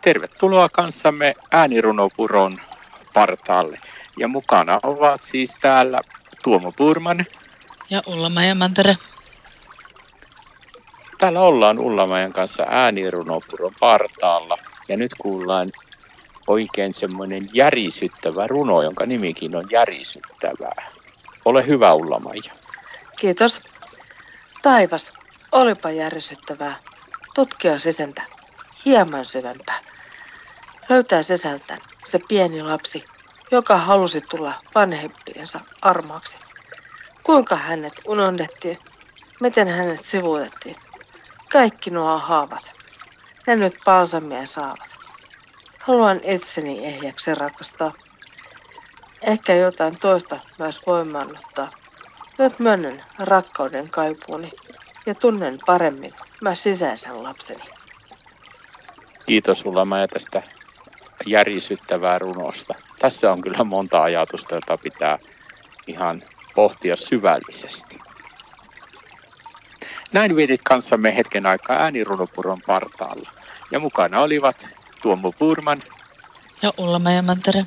Tervetuloa kanssamme äänirunopuron partaalle. Ja mukana ovat siis täällä Tuomo Purman. Ja Ullamajan Mantere. Täällä ollaan Ullamajan kanssa äänirunopuron partaalla. Ja nyt kuullaan oikein semmoinen järisyttävä runo, jonka nimikin on järisyttävää. Ole hyvä Ullamaja. Kiitos. Taivas, olipa järisyttävää. Tutkia sisäntä hieman syvempää. Löytää sisältä se pieni lapsi, joka halusi tulla vanhempiensa armaaksi. Kuinka hänet unohdettiin, miten hänet sivuutettiin. Kaikki nuo haavat, ne nyt palsamia saavat. Haluan itseni ehjäksi rakastaa. Ehkä jotain toista myös voimannuttaa. Nyt myönnän rakkauden kaipuuni ja tunnen paremmin myös sisäisen lapseni. Kiitos sulla Maja tästä järisyttävää runosta. Tässä on kyllä monta ajatusta, jota pitää ihan pohtia syvällisesti. Näin vietit kanssamme hetken aikaa äänirunopuron partaalla. Ja mukana olivat Tuomo Purman ja Ulla Mantere.